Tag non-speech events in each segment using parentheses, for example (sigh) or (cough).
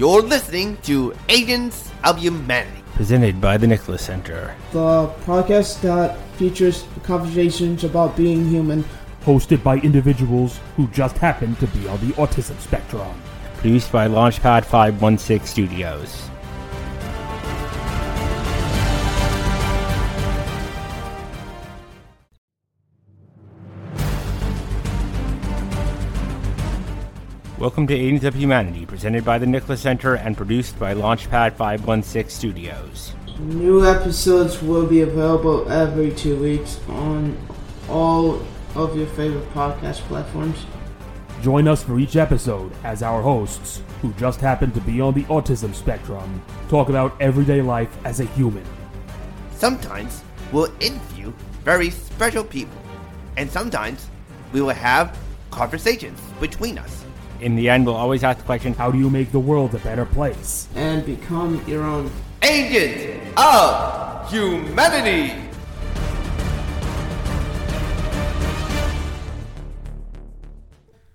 You're listening to Agents of Humanity. Presented by the Nicholas Center. The podcast that features conversations about being human. Hosted by individuals who just happen to be on the autism spectrum. Produced by Launchpad 516 Studios. Welcome to Agents of Humanity, presented by the Nicholas Center and produced by Launchpad 516 Studios. New episodes will be available every two weeks on all of your favorite podcast platforms. Join us for each episode as our hosts, who just happen to be on the autism spectrum, talk about everyday life as a human. Sometimes we'll interview very special people, and sometimes we will have conversations between us. In the end, we'll always ask the question How do you make the world a better place? And become your own agent of Humanity.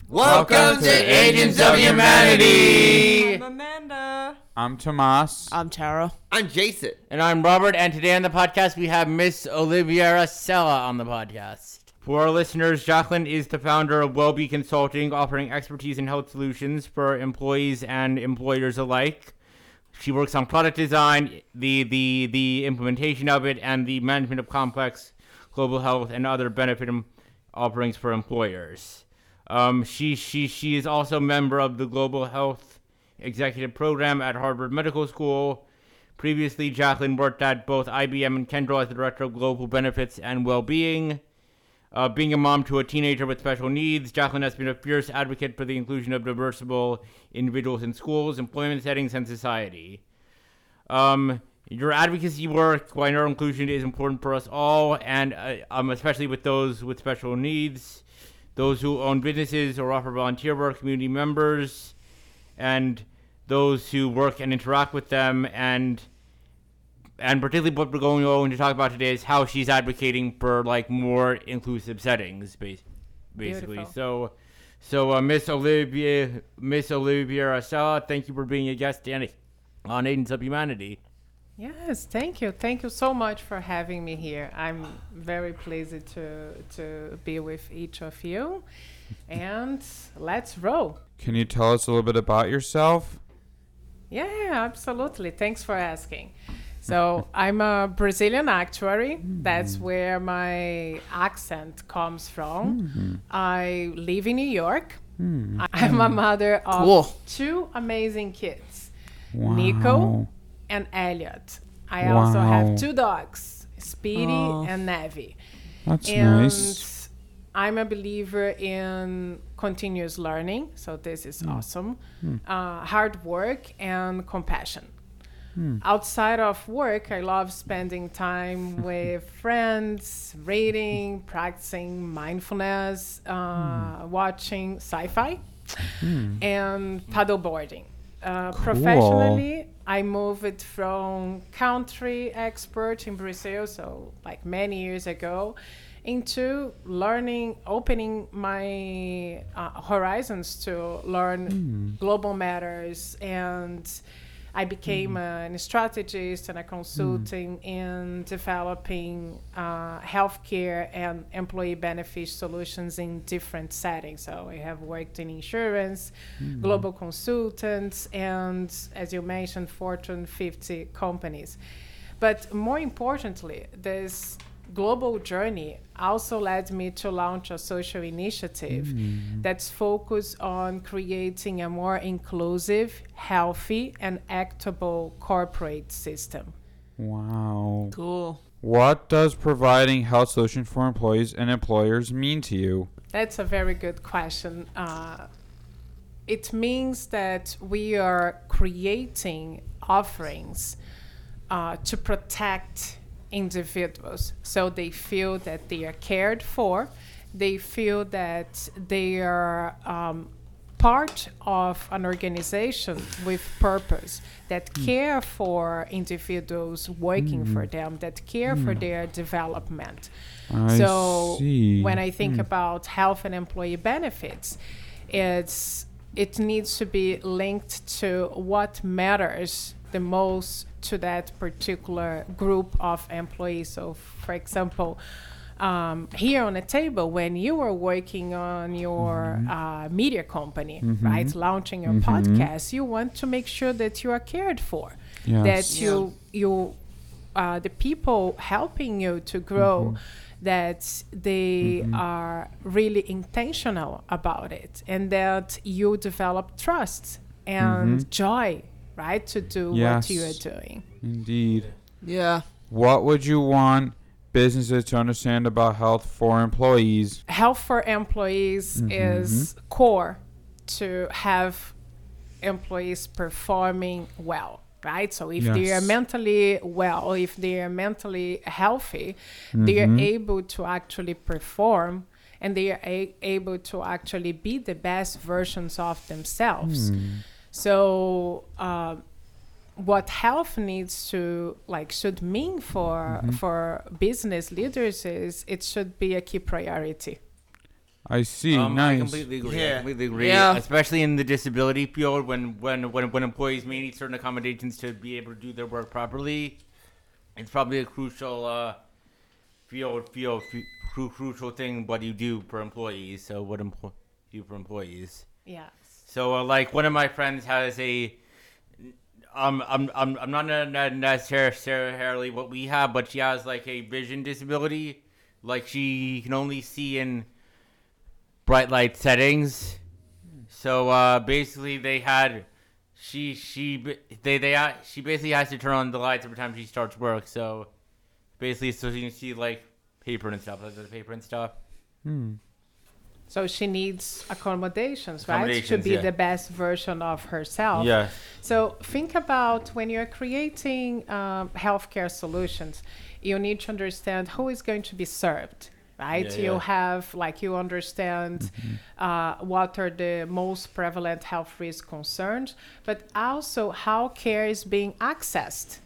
Welcome to Agents of Humanity. I'm Amanda. I'm Tomas. I'm Tara. I'm Jason. And I'm Robert, and today on the podcast we have Miss Oliveira-Cella on the podcast. For our listeners, Jaqueline is the founder of Wellbe Consulting, offering expertise in health solutions for employees and employers alike. She works on product design, the, the, the implementation of it, and the management of complex global health and other benefit offerings for employers. Um, she, she, she is also a member of the Global Health Executive Program at Harvard Medical School. Previously, Jaqueline worked at both IBM and Kyndryl as the Director of Global Benefits and Well-Being. Uh, being a mom to a teenager with special needs, Jaqueline has been a fierce advocate for the inclusion of DiverseAble individuals in schools, employment settings, and society. Um, your advocacy work, minor inclusion, is important for us all, and uh, um, especially with those with special needs, those who own businesses or offer volunteer work, community members, and those who work and interact with them, and and particularly what we're going to talk about today is how she's advocating for like more inclusive settings, basically. Beautiful. So, so uh, Miss Olivia, Miss Oliveira-Cella, thank you for being a guest on, on Agents of Humanity. Yes, thank you. Thank you so much for having me here. I'm very pleased to to be with each of you. And let's roll. Can you tell us a little bit about yourself? Yeah, absolutely. Thanks for asking. So, I'm a Brazilian actuary. That's hmm. where my accent comes from. Hmm. I live in New York. Hmm. I'm a mother of Cool. two amazing kids. Wow. Nico and Elliot. I also have two dogs, Speedy oh. and Nevi. That's And nice. I'm a believer in continuous learning, so this is awesome. Uh, hard work and compassion. Outside of work, I love spending time (laughs) with friends, reading, practicing mindfulness, uh, watching sci fi, and paddleboarding. Uh, Professionally, I moved from country expert in Brazil, so like many years ago, into learning, opening my uh, horizons to learn global matters and I became mm-hmm. a strategist and a consultant mm. in developing uh, healthcare and employee benefit solutions in different settings. So I have worked in insurance, mm-hmm. global consultants, and as you mentioned, Fortune 50 companies. But more importantly, this global journey also led me to launch a social initiative that's focused on creating a more inclusive, healthy, and equitable corporate system. Wow. Cool. What does providing health solutions for employees and employers mean to you? That's a very good question. Uh, it means that we are creating offerings uh, to protect individuals so they feel that they are cared for, they feel that they are um, part of an organization with purpose that hmm. care for individuals working for hmm. them, that care for hmm. their development. I so see. when I think about health and employee benefits, it's it needs to be linked to what matters the most to that particular group of employees. So, for example, um, here on the table, when you are working on your uh, media company, right, launching your podcast, you want to make sure that you are cared for, Yes. that you you uh, the people helping you to grow that they are really intentional about it and that you develop trust and joy right to do what you are doing. Indeed. Yeah. What would you want businesses to understand about health for employees? health for employees mm-hmm, is mm-hmm. core to have employees performing well right? So if they are mentally well if they are mentally healthy they are mm-hmm. able to actually perform and they are a- able to actually be the best versions of themselves hmm. So uh, what health needs to like should mean for for business leaders is it should be a key priority I see. Um, nice. I completely agree. I Yeah. completely agree. Yeah. Especially in the disability field, when, when when when employees may need certain accommodations to be able to do their work properly, it's probably a crucial uh, field field f- cru- crucial thing. What you do for employees. So what empl- do for employees. yes So uh, like one of my friends has a. Um, I'm, I'm, I'm not ne- ne- necessarily what we have, but she has like a vision disability. Like she can only see in bright light settings. So uh, basically, they had she she they they she basically has to turn on the lights every time she starts work. So basically, so she can see like paper and stuff, like the paper and stuff. So she needs accommodations, right? To be yeah. the best version of herself. Yeah. So think about when you're creating um, healthcare solutions, you need to understand who is going to be served, right? Yeah, you yeah. have, like, you understand uh, what are the most prevalent health risk concerns, but also how care is being accessed,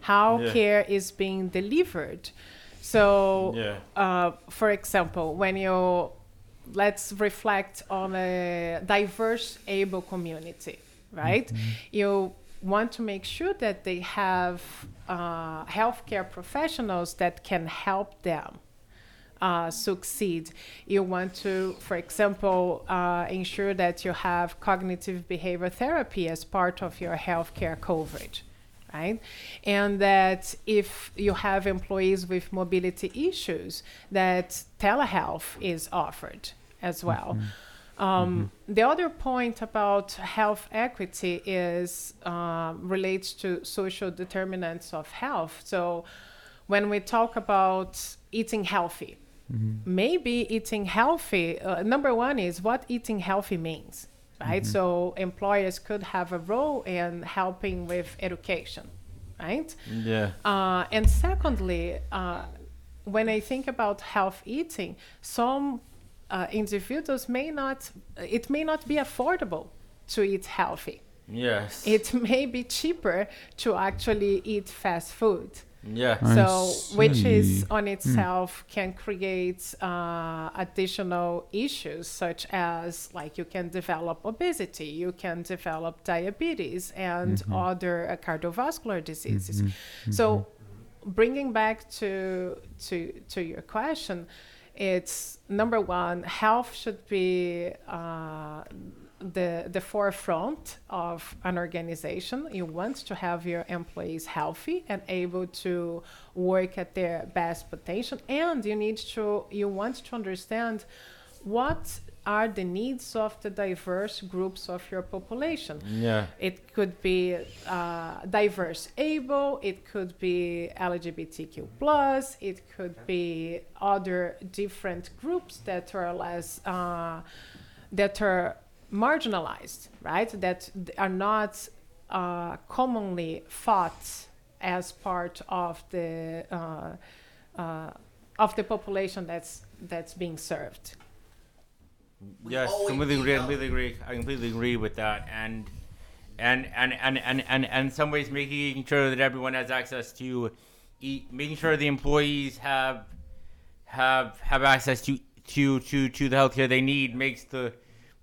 how Yeah. care is being delivered. So, Yeah. uh, for example, when you let's reflect on a diverse able community, right? You want to make sure that they have uh, healthcare professionals that can help them uh, succeed. You want to, for example, uh, ensure that you have cognitive behavior therapy as part of your healthcare coverage. Right, and that if you have employees with mobility issues, that telehealth is offered as well. Um, The other point about health equity is um, relates to social determinants of health. So, when we talk about eating healthy, maybe eating healthy. Uh, number one is what eating healthy means, right? So employers could have a role in helping with education, right? Yeah. Uh, and secondly, uh, when I think about health eating, some uh, individuals may not, it may not be affordable to eat healthy. Yes. It may be cheaper to actually eat fast food. yeah. I So, which is on itself can create uh, additional issues, such as like you can develop obesity, you can develop diabetes, and other uh, cardiovascular diseases. So, bringing back to to to your question, it's number one, health should be. Uh, the the forefront of an organization. You want to have your employees healthy and able to work at their best potential, and you need to you want to understand what are the needs of the diverse groups of your population. Yeah. It could be uh, diverse able, it could be LGBTQ plus, it could be other different groups that are less uh, that are marginalized, right? That are not uh, commonly thought as part of the uh, uh, of the population that's that's being served. Yes, completely need agree. I completely agree. I completely agree with that. And and and and and and, and in some ways, making sure that everyone has access to eat, making sure the employees have have have access to to to to the healthcare they need makes the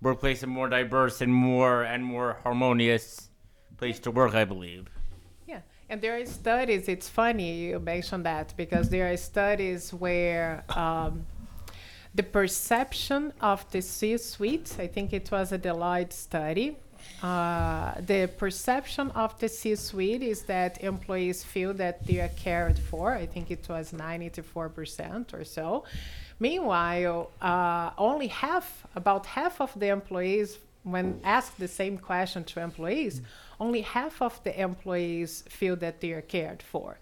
workplace a more diverse and more and more harmonious place to work. I believe. Yeah, and there are studies. It's funny you mentioned that because there are studies where um, the perception of the C-suite. I think it was a Deloitte study. Uh, the perception of the C-suite is that employees feel that they are cared for. I think it was 94% or so. Meanwhile, uh, only half, about half of the employees, when asked the same question to employees, only half of the employees feel that they are cared for.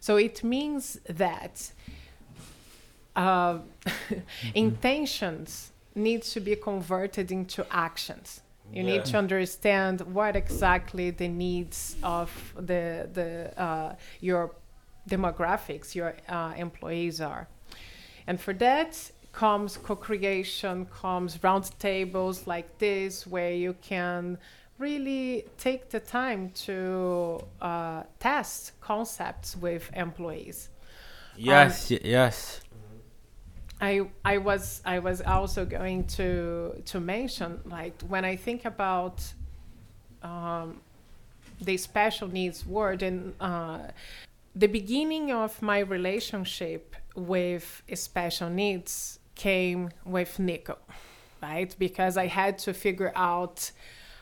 So it means that uh, (laughs) intentions need to be converted into actions. You need to understand what exactly the needs of the the uh, your demographics, your uh, employees are, and for that comes co-creation, comes roundtables like this where you can really take the time to uh, test concepts with employees. Yes, y- yes. I I was I was also going to to mention like when I think about um, the special needs word and uh, the beginning of my relationship with special needs came with Nico, right? Because I had to figure out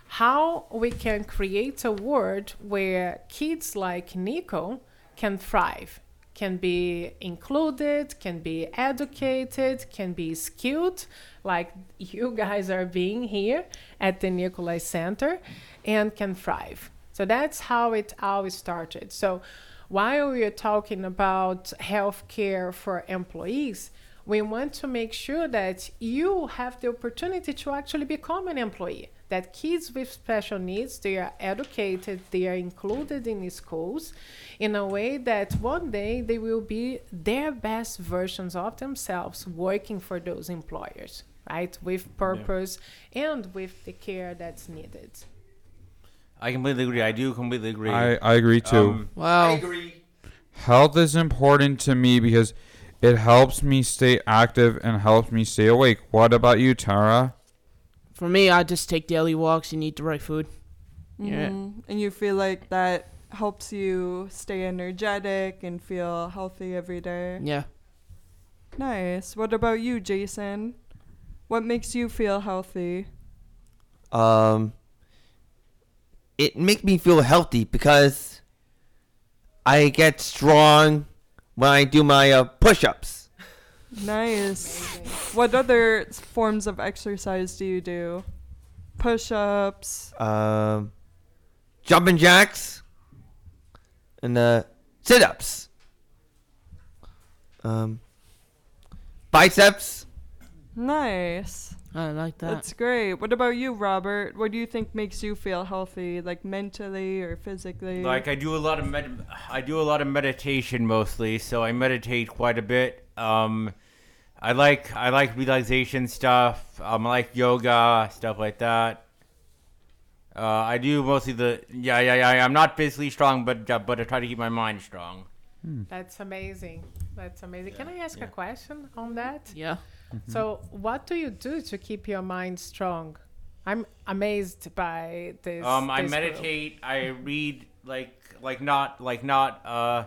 how we can create a world where kids like Nico can thrive can be included, can be educated, can be skilled, like you (laughs) guys are being here at the Nicholas Center, and can thrive. So that's how it all started. So while we are talking about healthcare for employees, we want to make sure that you have the opportunity to actually become an employee that kids with special needs they are educated they are included in schools in a way that one day they will be their best versions of themselves working for those employers right with purpose and with the care that's needed I completely agree. I do completely agree. I, I agree too. Um, Wow. agree. Health is important to me because it helps me stay active and helps me stay awake. What about you, Tara? For me, I just take daily walks and eat the right food. Yeah. Mhm. And you feel like that helps you stay energetic and feel healthy every day. Yeah. Nice. What about you, Jason? What makes you feel healthy? Um, it makes me feel healthy because I get strong when I do my uh, push-ups. Nice. What other forms of exercise do you do? Push ups. Um, jumping jacks and uh, sit-ups. Um, biceps. Nice. I like that. That's great. What about you, Robert? What do you think makes you feel healthy, like mentally or physically? Like I do a lot of med- I do a lot of meditation mostly, so I meditate quite a bit. Um, I like I like relaxation stuff. Um, I like yoga stuff like that. Uh, I do mostly the yeah yeah yeah. I'm not physically strong, but uh, but I try to keep my mind strong. that's amazing that's amazing can i ask a question on that yeah. So, what do you do to keep your mind strong? I'm amazed by this. Um, I this group. meditate. I read like like not like not uh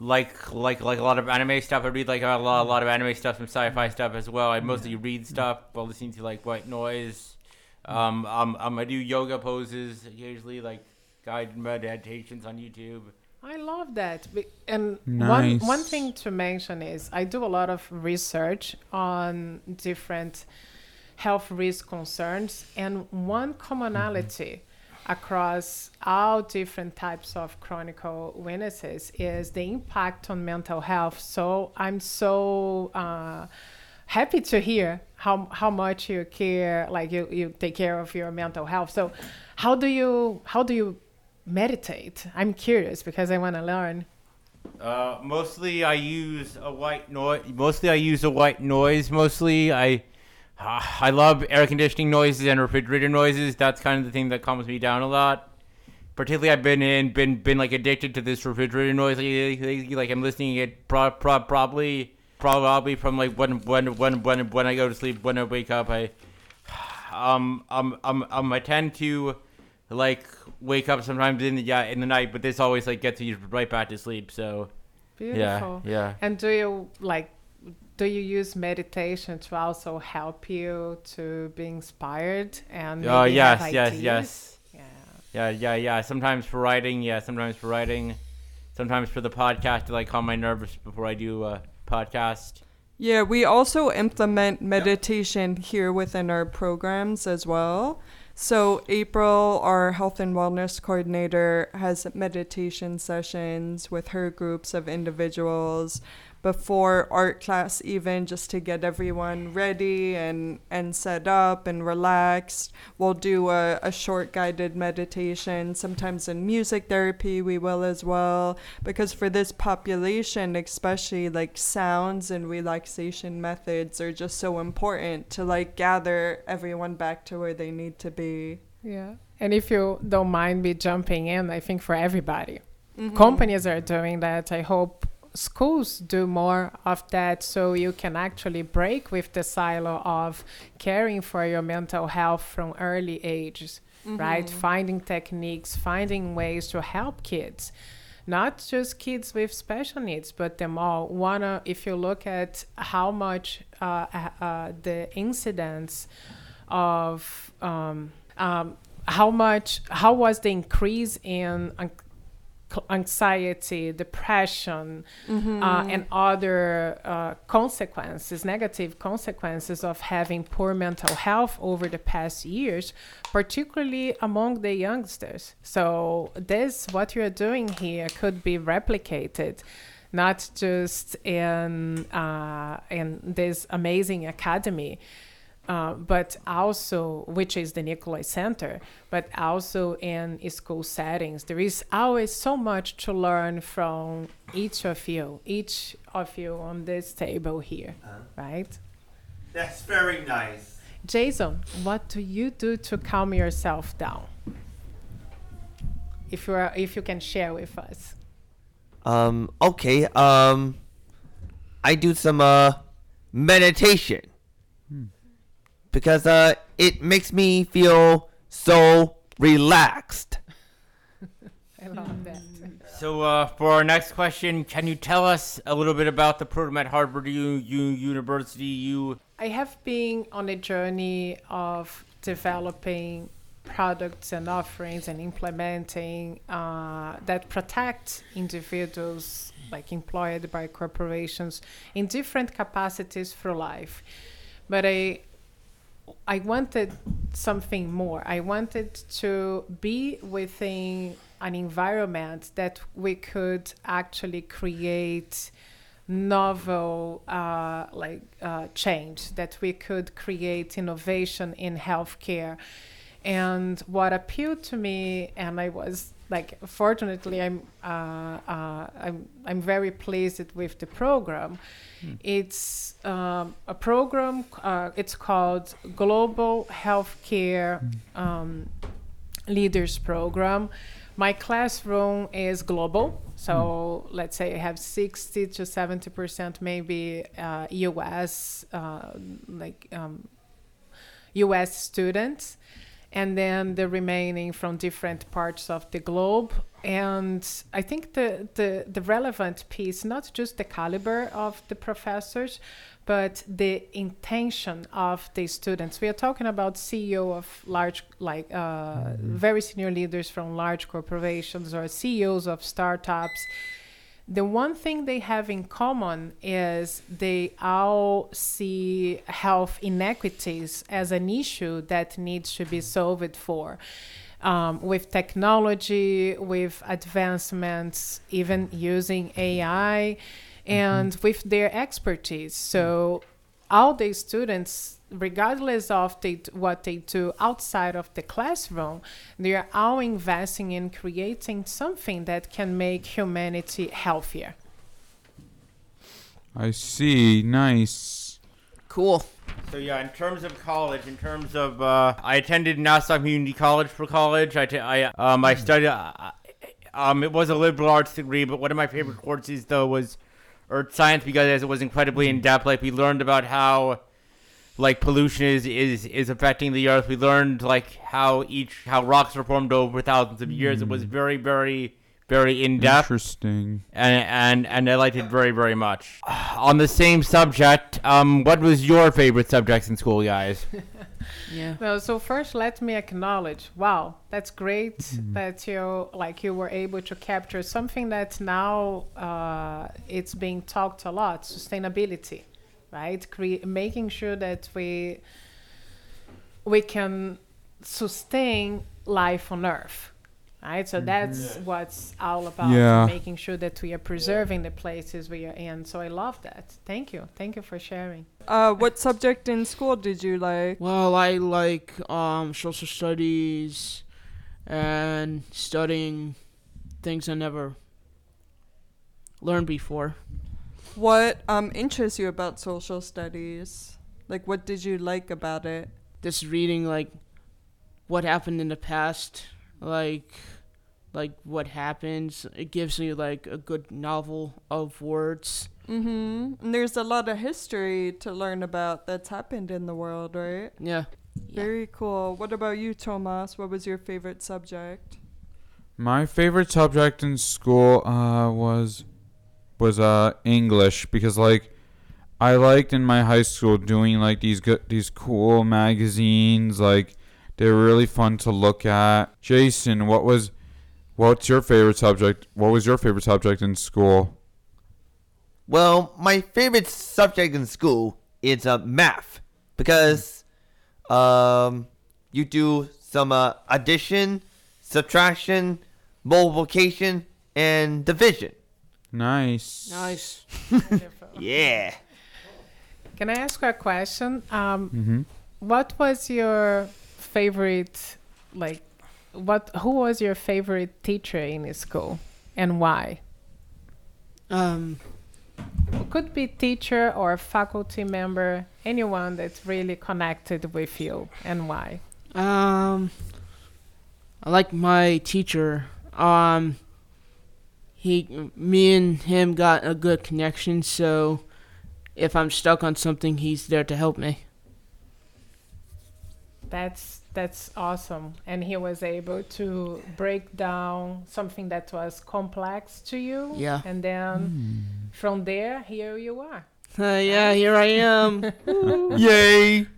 like like like a lot of anime stuff. I read like a lot, a lot of anime stuff, some sci-fi stuff as well. I mostly read stuff while listening to like white noise. Um, um, um, I do yoga poses occasionally, like guided meditations on YouTube. I love that. And one Nice. one thing to mention is I do a lot of research on different health risk concerns, and one commonality across all different types of chronic illnesses is the impact on mental health. So I'm so uh, happy to hear how how much you care, like you, you take care of your mental health. So how do you how do you meditate? I'm curious because I want to learn. Uh, mostly I use a white noise. Mostly I use a white noise. Mostly I, uh, I love air conditioning noises and refrigerator noises. That's kind of the thing that calms me down a lot. Particularly, I've been in been been like addicted to this refrigerator noise. Like, like, I'm listening it pro, pro, probably probably from like when when when when when I go to sleep when I wake up I. um um um um I tend to like wake up sometimes in the yeah in the night, but this always like gets you right back to sleep. So Beautiful. yeah, yeah. And do you like do you use meditation to also help you to be inspired and Oh maybe yes, have yes, ideas? yes. Yeah. Yeah, yeah, yeah. Sometimes for writing, yeah. Sometimes for writing. Sometimes for the podcast to like calm my nerves before I do a podcast. Yeah, we also implement meditation here within our programs as well. So, April, our health and wellness coordinator, has meditation sessions with her groups of individuals before art class, even just to get everyone ready and, and set up and relaxed. We'll do a, a short guided meditation. Sometimes in music therapy, we will as well. Because for this population, especially like sounds and relaxation methods are just so important to like gather everyone back to where they need to be. Yeah. And if you don't mind me jumping in, I think for everybody, mm-hmm. companies are doing that. I hope schools do more of that so you can actually break with the silo of caring for your mental health from early ages, right? Finding techniques, finding ways to help kids. Not just kids with special needs, but them all. Wanna, if you look at how much uh, uh, uh, the incidence of um, um, how much how was the increase in an- anxiety depression uh, and other uh, consequences negative consequences of having poor mental health over the past years particularly among the youngsters. So this what you're doing here could be replicated not just in uh, in this amazing academy uh, but also which is the Nicholas Center, but also in school settings. There is always so much to learn from each of you, each of you on this table here, right? That's very nice. Jason, what do you do to calm yourself down? If you are, if you can share with us. Um, okay. Um, I do some uh meditation because uh it makes me feel so relaxed. (laughs) I love that. So uh, for our next question, can you tell us a little bit about the program at Harvard U, U University? You I have been on a journey of developing products and offerings and implementing uh, that protect individuals, like employed by corporations, in different capacities for life. But I, I wanted something more. I wanted to be within an environment that we could actually create novel uh, like uh, change that we could create innovation in healthcare and what appealed to me and i was like fortunately i'm uh, uh, I'm, I'm very pleased with the program. It's um, a program uh, it's called global healthcare um, leaders program. My classroom is global so let's say i have 60 to 70 percent maybe uh, us uh, like um, us students and then the remaining from different parts of the globe. And i think the, the the relevant piece not just the caliber of the professors but the intention of the students. We are talking about ceo of large like uh, very senior leaders from large corporations or ceos of startups the one thing they have in common is they all see health inequities as an issue that needs to be solved for. Um, with technology, with advancements, even using AI, and with their expertise. So, all the students, regardless of they, what they do outside of the classroom, they are all investing in creating something that can make humanity healthier. I see. Nice. Cool. So yeah, in terms of college, in terms of uh, I attended Nassau Community College for college. I, t- I um I studied. Uh, um, it was a liberal arts degree, but one of my favorite courses though was earth science because it was incredibly in depth. Like we learned about how like pollution is, is is affecting the earth. We learned like how each how rocks are formed over thousands of years. It was very very very in depth Interesting. and and and I liked it very very much. (sighs) On the same subject, um, what was your favorite subjects in school, guys? (laughs) Yeah. Well, so first, let me acknowledge. Wow, that's great that you like you were able to capture something that now uh, it's being talked a lot: sustainability, right? Cre- making sure that we we can sustain life on Earth, right? So that's what's all about. Yeah. Making sure that we are preserving the places we are in. So I love that. Thank you. Thank you for sharing. Uh, what subject in school did you like? Well, I like um social studies and studying things I never learned before. What um interests you about social studies? Like, what did you like about it? Just reading like what happened in the past, like like what happens. It gives you like a good novel of words. Mm-hmm. And there's a lot of history to learn about that's happened in the world, right? Yeah. Very cool. What about you, Tomas? What was your favorite subject? My favorite subject in school uh, was was uh, English because like I liked in my high school doing like these good these cool magazines like they're really fun to look at. Jason, what was what's your favorite subject? What was your favorite subject in school? Well, my favorite subject in school is uh, math because um, you do some uh, addition, subtraction, multiplication, and division. Nice. Nice. (laughs) Yeah. Can I ask you a question? Um, Mhm. What was your favorite, like, what? Who was your favorite teacher in school, and why? Um It could be teacher or faculty member, anyone that's really connected with you, and why? Um, I like my teacher. Um, he, me and him got a good connection. So, if I'm stuck on something, he's there to help me. That's that's awesome, and he was able to break down something that was complex to you. Yeah. And then from there, here you are. Uh, yeah, here I am. (laughs) (laughs) Yay.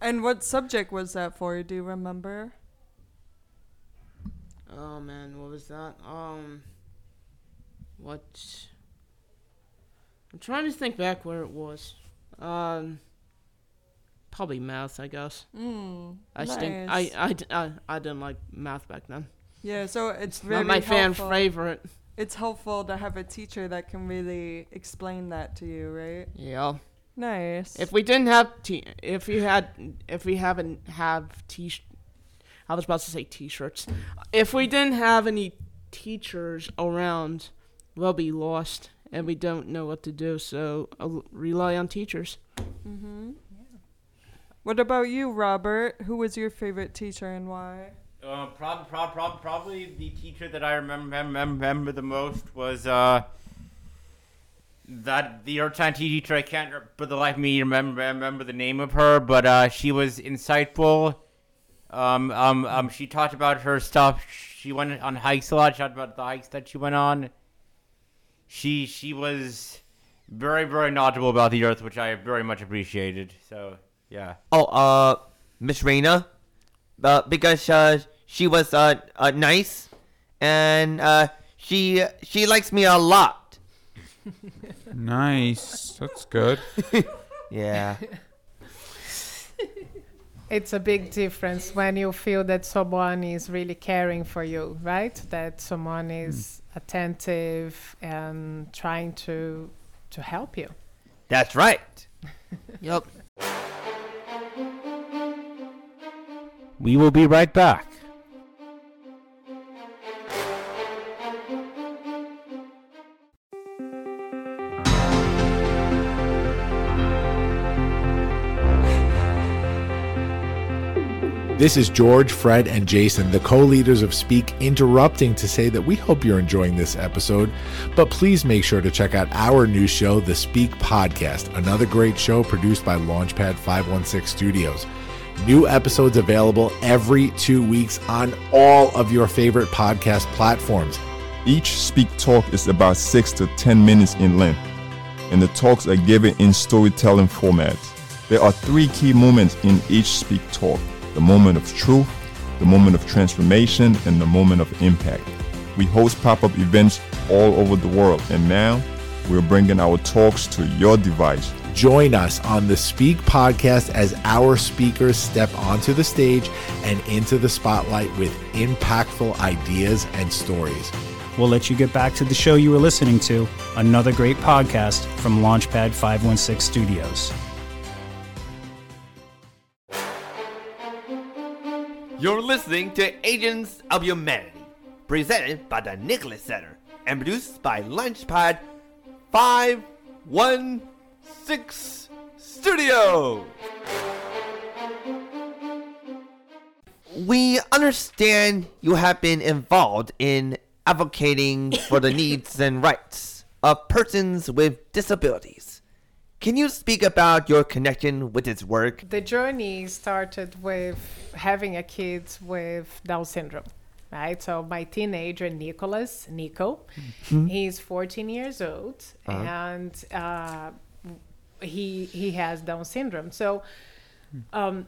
And what subject was that for? Do you remember? oh man, what was that? Um, what? I'm trying to think back where it was. Um, probably math, I guess. Mm, I think nice. I, I, d- I, I didn't like math back then. Yeah, so it's Not really my fan favorite. It's helpful to have a teacher that can really explain that to you, right? Yeah. Nice. If we didn't have t, if we had, if we haven't have t, I was about to say t-shirts. If we didn't have any teachers around, we'll be lost and we don't know what to do. So I'll rely on teachers. mm-hmm. What about you, Robert? Who was your favorite teacher and why? Uh, prob- prob- prob- probably the teacher that I remember remember, remember the most was uh that the earth science teacher. I can't for the life of me remember remember the name of her, but uh, she was insightful. Um, um, um, she talked about her stuff. She went on hikes a lot. She talked about the hikes that she went on. She she was very very knowledgeable about the earth, which I very much appreciated. So yeah. Oh, uh, Miss Raina, uh, because uh, she was uh, uh nice, and uh, she she likes me a lot. (laughs) Nice. That's good. (laughs) Yeah. (laughs) It's a big difference when you feel that someone is really caring for you, right? That someone is attentive and trying to to help you. That's right. (laughs) Yep. We will be right back. This is George, Fred, and Jason, the co leaders of Speak, interrupting to say that we hope you're enjoying this episode. But please make sure to check out our new show, The Speak Podcast, another great show produced by Launchpad 516 Studios. New episodes available every two weeks on all of your favorite podcast platforms. Each Speak Talk is about 6 to 10 minutes in length, and the talks are given in storytelling format. There are three key moments in each Speak Talk the moment of truth, the moment of transformation, and the moment of impact. We host pop up events all over the world, and now we're bringing our talks to your device. Join us on the Speak podcast as our speakers step onto the stage and into the spotlight with impactful ideas and stories. We'll let you get back to the show you were listening to, another great podcast from Launchpad 516 Studios. You're listening to Agents of Humanity, presented by the Nicholas Center and produced by Launchpad 516 Studio. We understand you have been involved in advocating for the (laughs) needs and rights of persons with disabilities. Can you speak about your connection with its work? The journey started with having a kid with Down syndrome, right? So my teenager Nicholas, Nico, he's 14 years old, and uh, he he has Down syndrome. So. Um,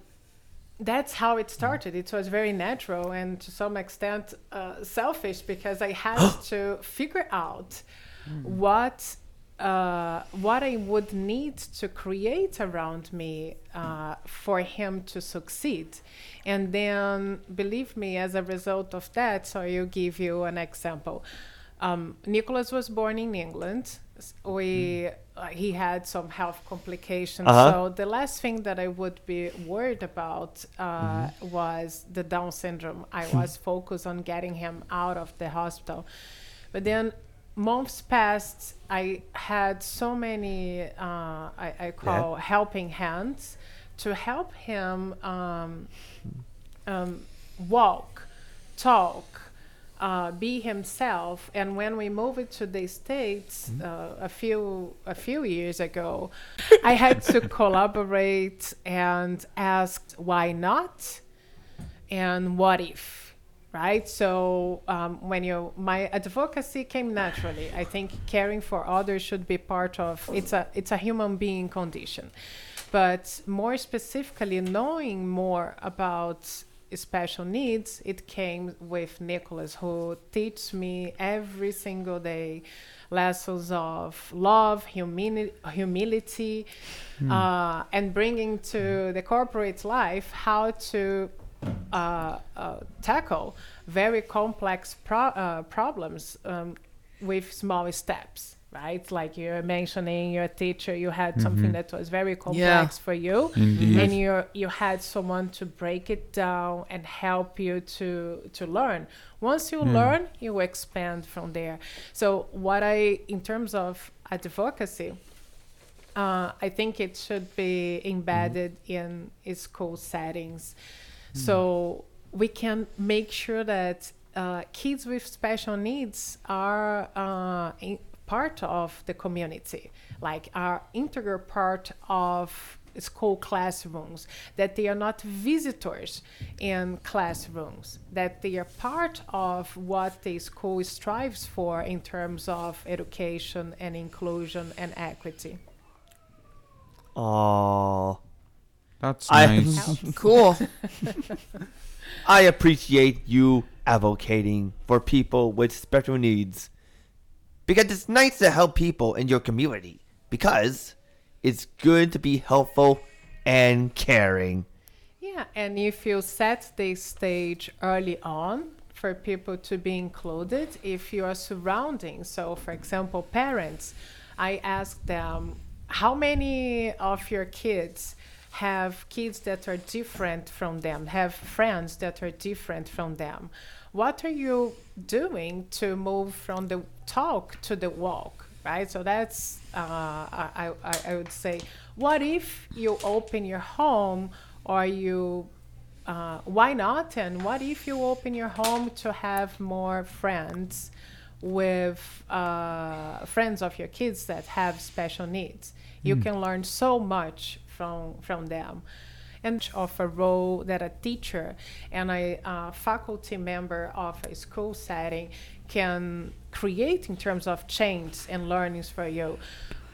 that's how it started. It was very natural and to some extent uh, selfish because I had (gasps) to figure out what uh, what I would need to create around me uh, for him to succeed. And then, believe me, as a result of that, so I'll give you an example. Um, Nicholas was born in England. We uh, he had some health complications. Uh-huh. So the last thing that I would be worried about uh, was the Down syndrome. I was (laughs) focused on getting him out of the hospital. But then months passed. I had so many uh, I, I call helping hands to help him um, um, walk, talk, uh, be himself. And when we moved to the states uh, a few a few years ago, I had to (laughs) collaborate and asked why not, and what if. Right, so um, when you my advocacy came naturally. I think caring for others should be part of it's a it's a human being condition, but more specifically, knowing more about special needs, it came with Nicholas, who teaches me every single day lessons of love, humili- humility, uh, and bringing to the corporate life how to uh, uh, tackle very complex pro- uh, problems um, with small steps. Right, like you're mentioning, your teacher, you had something that was very complex for you, and you you had someone to break it down and help you to to learn. Once you learn, you expand from there. So what I, in terms of advocacy, uh, I think it should be embedded in school settings. So we can make sure that uh, kids with special needs are uh, in, part of the community, like are integral part of school classrooms, that they are not visitors in classrooms, that they are part of what the school strives for in terms of education and inclusion and equity. Aww. That's I- nice. (laughs) Cool. (laughs) I appreciate you advocating for people with special needs because it's nice to help people in your community because it's good to be helpful and caring. Yeah, and if you set the stage early on for people to be included, if you are surrounding, so for example, parents, I ask them, how many of your kids have kids that are different from them, have friends that are different from them? What are you doing to move from the talk to the walk? Right, so that's uh, I, I, I would say, what if you open your home or you uh, why not? And what if you open your home to have more friends with uh, friends of your kids that have special needs? You Mm. can learn so much from from them. And of a role that a teacher and a faculty member of a school setting can create in terms of change and learnings for you.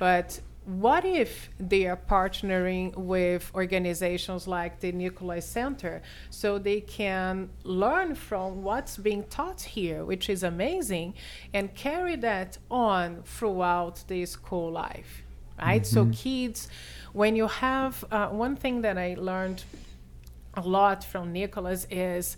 But what if they are partnering with organizations like the Nicholas Center so they can learn from what's being taught here, which is amazing, and carry that on throughout the school life, right? So, Mhm. kids, when you have uh, one thing that I learned a lot from Nicholas is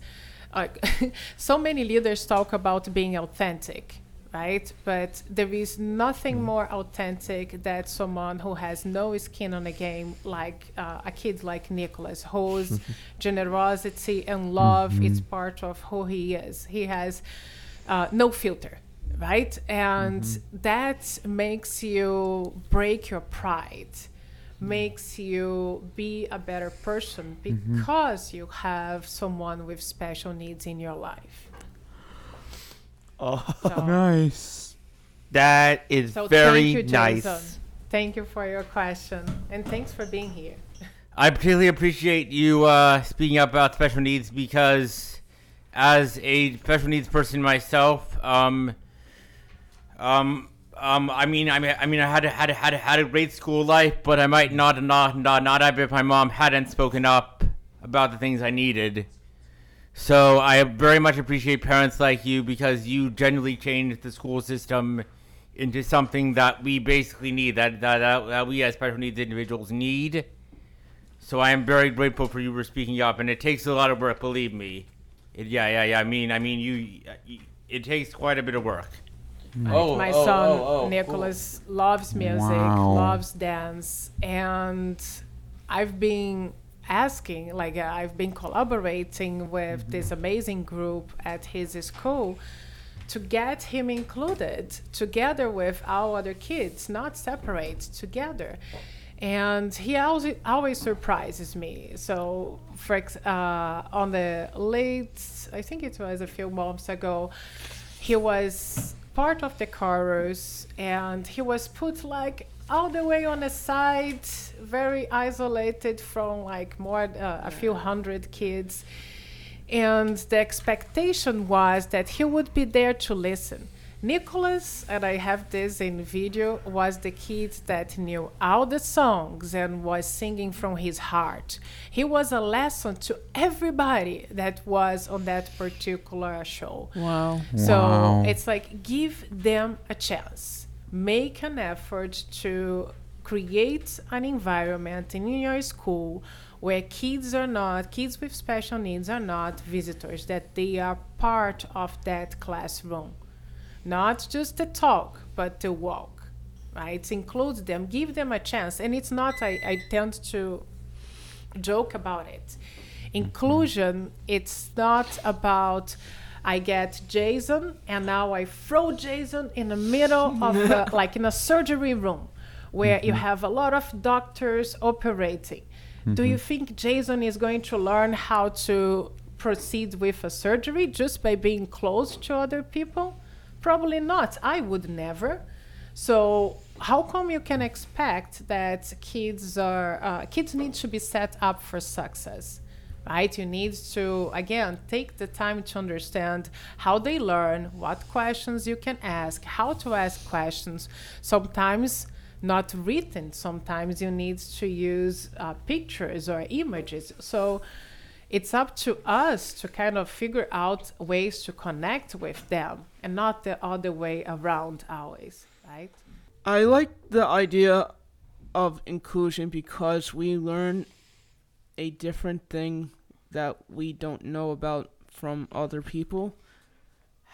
uh, (laughs) so many leaders talk about being authentic, right? But there is nothing more authentic than someone who has no skin on the game, like uh, a kid like Nicholas, whose (laughs) generosity and love is Mhm. part of who he is. He has uh, no filter, right? And that makes you break your pride, makes you be a better person Mhm. because you have someone with special needs in your life. Oh, So- (laughs) nice. That is So very thank you, nice. Jason. Thank you for your question, and thanks for being here. I particularly appreciate you uh, speaking up about special needs because, as a special needs person myself, um, um, um, I mean, I mean, I mean, I had a, had had had a great school life, but I might not not not not have if my mom hadn't spoken up about the things I needed. So I very much appreciate parents like you because you genuinely changed the school system into something that we basically need that that, that, that we as special needs individuals need. So I am very grateful for you for speaking up, and it takes a lot of work, believe me. It, yeah, yeah, yeah. I mean, I mean, you. It takes quite a bit of work. Oh, my oh, son oh, oh, Nicholas loves music, Wow. loves dance, and I've been asking, like uh, I've been collaborating with Mm-hmm. this amazing group at his school to get him included together with our other kids, not separate, together. And he always, always surprises me. So, for ex- uh, on the late, I think it was a few months ago, he was part of the chorus and he was put like all the way on the side very isolated from like more uh, a few hundred kids. And the expectation was that he would be there to listen Nicholas, and I have this in video, was the kid that knew all the songs and was singing from his heart. He was a lesson to everybody that was on that particular show. Wow. So Wow. it's like give them a chance. Make an effort to create an environment in your school where kids are not kids with special needs are not visitors that they are part of that classroom not just the talk but the walk right? Include them give them a chance. And it's not i, I tend to joke about it. Inclusion it's not about i get jason and now i throw jason in the middle of (laughs) like in a surgery room where you Mhm. have a lot of doctors operating. Do you Mhm. think jason is going to learn how to proceed with a surgery just by being close to other people Probably not. I would never. So how come you can expect that kids are uh, kids need to be set up for success? Right? You need to again take the time to understand how they learn, what questions you can ask, how to ask questions. Sometimes not written. Sometimes you need to use uh, pictures or images. So it's up to us to kind of figure out ways to connect with them and not the other way around always, right? I like the idea of inclusion because we learn a different thing that we don't know about from other people.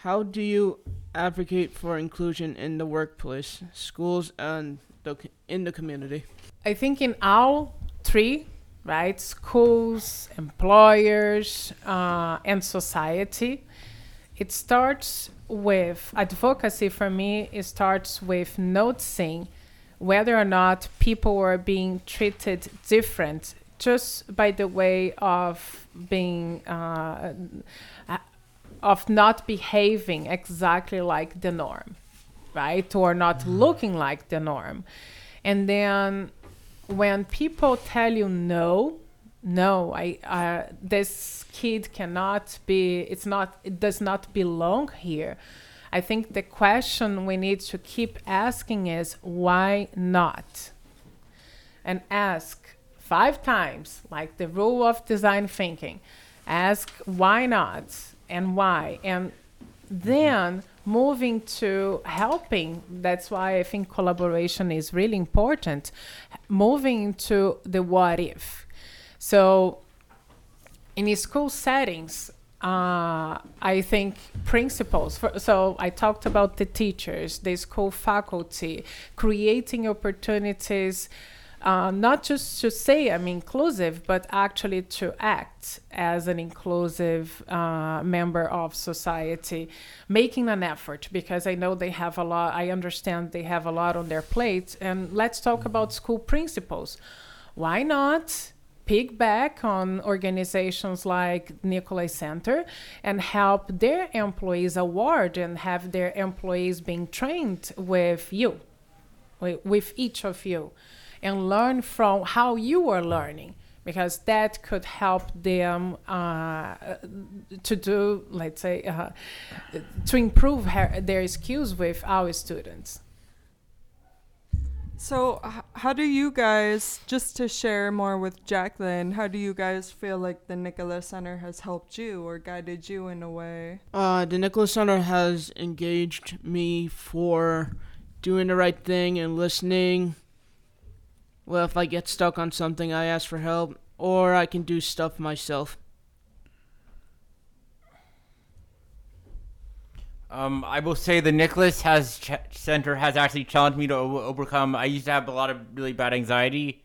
How do you advocate for inclusion in the workplace, schools, and the, in the community? I think in all three, right, schools, employers, uh, and society, it starts with advocacy for me, it starts with noticing whether or not people are being treated different just by the way of being uh, uh, of not behaving exactly like the norm right? Or not looking like the norm. And then when people tell you no no i uh, this kid cannot be it's not it does not belong here. I think the question we need to keep asking is why not? And ask five times like the rule of design thinking. Ask why not and why. And then moving to helping. That's why i think collaboration is really important. Moving to the what if. So in school settings uh, i think principals for, so i talked about the teachers the school faculty creating opportunities uh, not just to say I'm inclusive, but actually to act as an inclusive uh, member of society, making an effort because I know they have a lot, I understand they have a lot on their plate. And let's talk about school principals. Why not? piggyback on organizations like Nicholas Center and help their employees award and have their employees being trained with you, with each of you and learn from how you are learning because that could help them uh, to do, let's say, uh, to improve her, their skills with our students. So, h- how do you guys, just to share more with Jaqueline, how do you guys feel like the Nicholas Center has helped you or guided you in a way? Uh, the Nicholas Center has engaged me for doing the right thing and listening. Well, if I get stuck on something, I ask for help, or I can do stuff myself. Um, I will say the Nicholas has ch- Center has actually challenged me to o- overcome. I used to have a lot of really bad anxiety,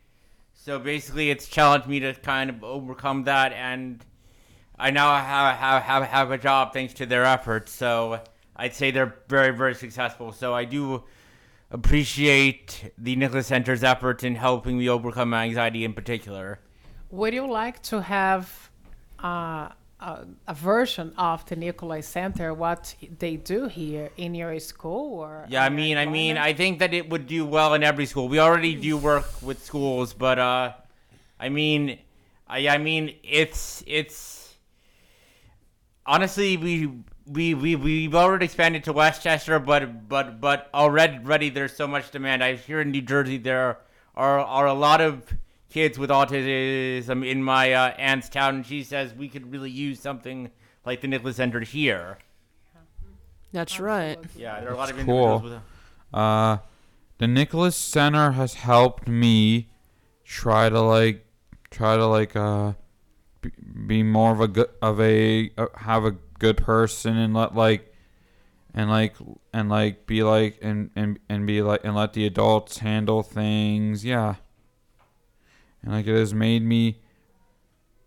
so basically, it's challenged me to kind of overcome that, and I now have have have, have a job thanks to their efforts. So I'd say they're very very successful. So I do appreciate the Nicholas Center's efforts in helping me overcome my anxiety in particular. Would you like to have uh, a, a version of the Nicholas Center, what they do here in your school? or Yeah, I mean, I mean. I think that it would do well in every school. We already do work with schools, but uh, I mean, I I mean, it's it's honestly we. We, we we've already expanded to Westchester, but but but already already there's so much demand. I here in New Jersey there are are a lot of kids with autism in my uh, aunt's town, and she says we could really use something like the Nicholas Center here. That's right. Yeah, there are a lot of Cool. individuals with. Uh, the Nicholas Center has helped me try to like try to like uh be, be more of a good of a uh, have a good person and let like and like and like be like and and and be like and let the adults handle things. Yeah. And like it has made me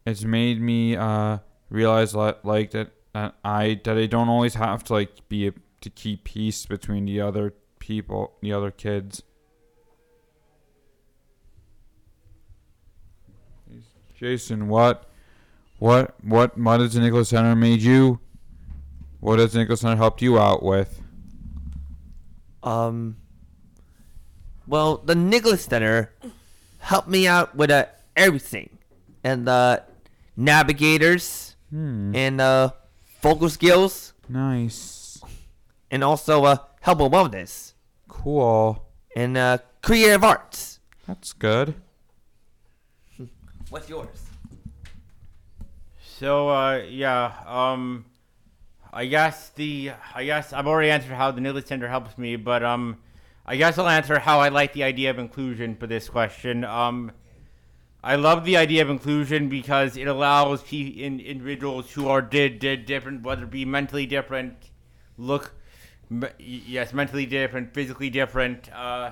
it's made me uh realize like like that that I that I don't always have to like be a, to keep peace between the other people, the other kids. Jason, what, what, what, what the Nicholas Center made you? What has the Nicholas Center helped you out with? Um. Well, the Nicholas Center helped me out with uh, everything, and uh, navigators, Hmm. and uh, vocal skills, Nice. and also uh, health and wellness, Cool. and uh, creative arts. That's good. (laughs) What's yours? So uh, yeah, um, I guess the I guess I've already answered how the Nicholas Center helps me, but um, I guess I'll answer how I like the idea of inclusion for this question. Um, I love the idea of inclusion because it allows pe- in, individuals who are did did different, whether it be mentally different, look, me- yes, mentally different, physically different, uh,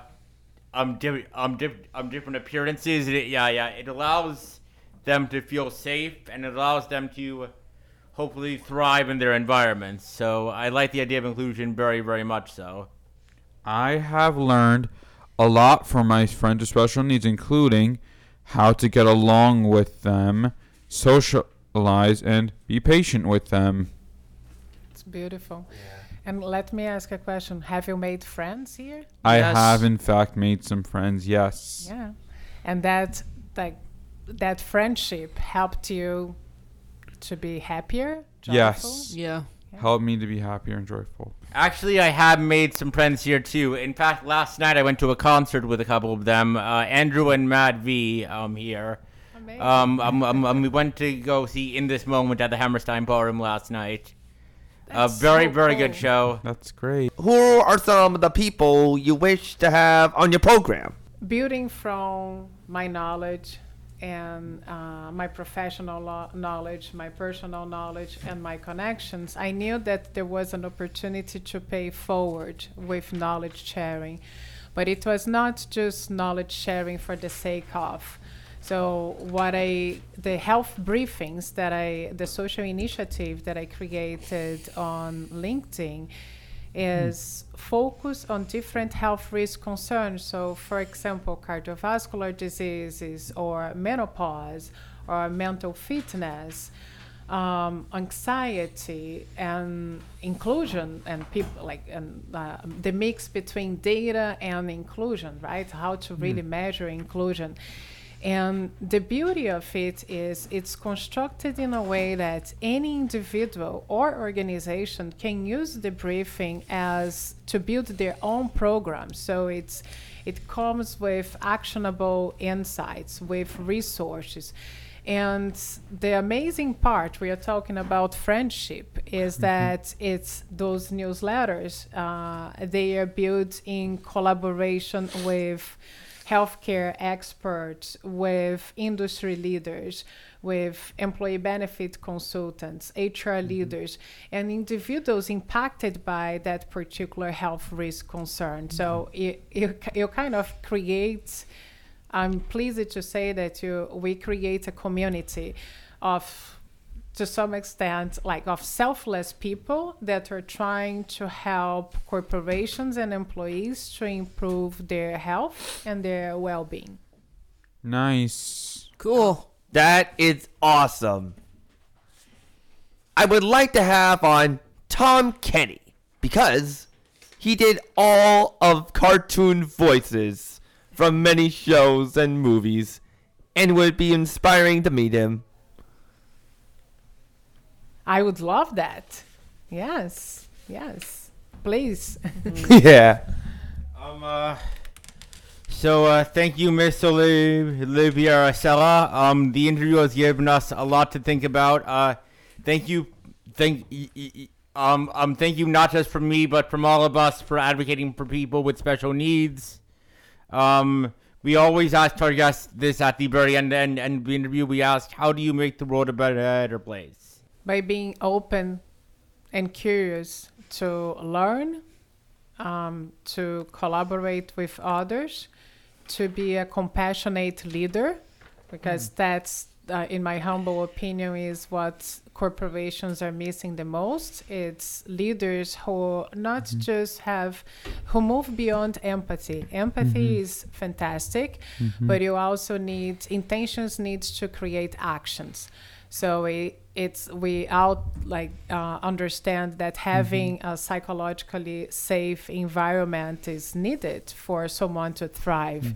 um, di- um, diff- um, different appearances. It, yeah, yeah. It allows them to feel safe and it allows them to hopefully thrive in their environments. So I like the idea of inclusion very, very much so. I have learned a lot from my friends with special needs, including how to get along with them, socialize, and be patient with them. It's beautiful. And let me ask a question. Have you made friends here? I Yes. have, in fact, made some friends. Yes. Yeah. And that like that friendship helped you to be happier? joyful? Yes. Yeah. Help me to be happier and joyful. Actually, I have made some friends here too. In fact, last night I went to a concert with a couple of them. Uh, Andrew and Matt V. Um, here. Amazing. Um, um, um, um, we went to go see In This Moment at the Hammerstein Ballroom last night. A That's very, so very cool. good show. That's great. Who are some of the people you wish to have on your program? building from my knowledge and uh, my professional lo- knowledge, my personal knowledge, and my connections, I knew that there was an opportunity to pay forward with knowledge sharing. But it was not just knowledge sharing for the sake of. So what I the health briefings that I the social initiative that I created on LinkedIn is focus on different health risk concerns. So, for example, cardiovascular diseases or menopause or mental fitness, um, anxiety and inclusion and people like and uh, the mix between data and inclusion, right? How to really measure inclusion. And the beauty of it is it's constructed in a way that any individual or organization can use the briefing as to build their own program. So it's it comes with actionable insights, with resources. And the amazing part we are talking about friendship is that it's those newsletters. Uh, they are built in collaboration with healthcare experts, with industry leaders, with employee benefit consultants, HR mm-hmm. leaders, and individuals impacted by that particular health risk concern. So mm-hmm. it, you, you kind of create, I'm pleased to say that you, we create a community of to some extent like of selfless people that are trying to help corporations and employees to improve their health and their well-being Nice. Cool. That is awesome. I would like to have on Tom Kenny because he did all of cartoon voices from many shows and movies and would be inspiring to meet him. I would love that yes yes please (laughs) yeah. Um, uh, so, uh, thank you, Miss Oli- Oliveira-Cella. Um, the interview has given us a lot to think about. Uh, thank you, thank, um, um, thank you not just from me, but from all of us for advocating for people with special needs. Um, we always ask our guests this at the very end, and and the interview we ask, how do you make the world a better place? By being open and curious to learn, um, to collaborate with others, to be a compassionate leader, because that's, uh, in my humble opinion, is what corporations are missing the most. It's leaders who not just have, who move beyond empathy. Empathy is fantastic, but you also need intentions needs to create actions. So we, it's we out like uh, understand that having a psychologically safe environment is needed for someone to thrive,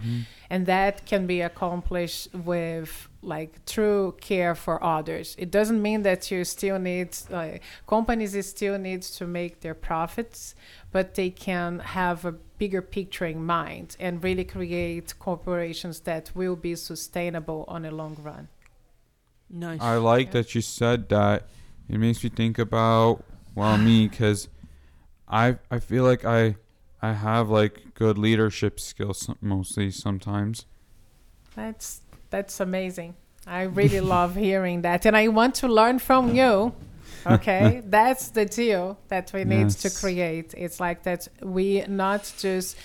and that can be accomplished with like true care for others. It doesn't mean that you still need like companies still need to make their profits, but they can have a bigger picture in mind and really create corporations that will be sustainable on a long run. Nice. I like that you said that. It makes me think about well me (sighs) because I I feel like I I have like good leadership skills mostly sometimes. That's that's amazing. I really (laughs) love hearing that, and I want to learn from you. (laughs) Okay, that's the deal that we need to create. It's like that we not just.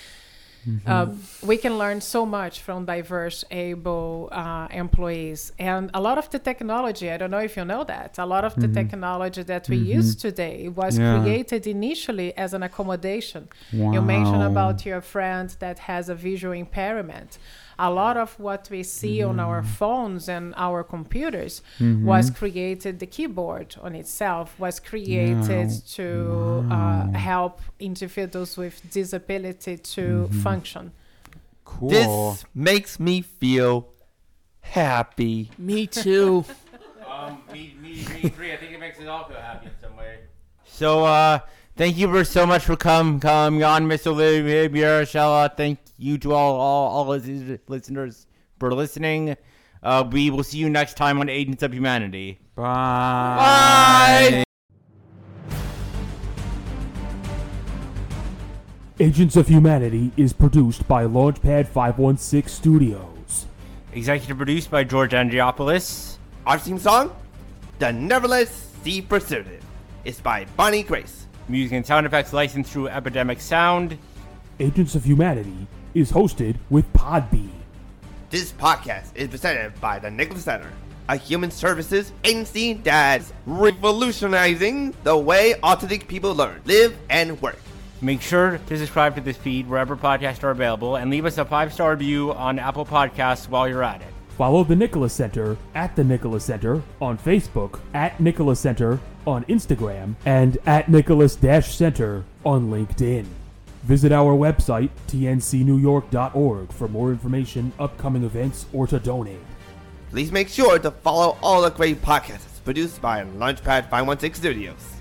Mm-hmm. Um, we can learn so much from DiverseAble uh, employees, and a lot of the technology. I don't know if you know that. A lot of the technology that we use today was Mm-hmm. Yeah. created initially as an accommodation. You mentioned about your friend that has a visual impairment. A lot of what we see on our phones and our computers Mm-hmm. was created, the keyboard on itself was created to uh, help individuals with disability to Mm-hmm. function. Cool. This makes me feel happy. Me too. (laughs) Um, me, me being free, I think it makes us all feel happy in some way. So, uh, thank you for so much for come coming on, Miss Oliveira-Cella. Thank you to all all all listeners for listening. Uh, we will see you next time on Agents of Humanity. Bye. Bye. Agents of Humanity is produced by Launchpad 516 Studios. Executive produced by George Andriopoulos. Our theme song, The Nevertheless She Persisted, is by Bonnie Grace. Music and sound effects licensed through Epidemic Sound. Agents of Humanity is hosted with Podbean. This podcast is presented by the Nicholas Center, a human services agency that's revolutionizing the way autistic people learn, live, and work. Make sure to subscribe to this feed wherever podcasts are available and leave us a five star review on Apple Podcasts while you're at it. Follow the Nicholas Center at the Nicholas Center on Facebook, at Nicholas Center on Instagram, and at Nicholas Center on LinkedIn. Visit our website, tncnewyork.org, for more information, upcoming events, or to donate. Please make sure to follow all the great podcasts produced by Launchpad 516 Studios.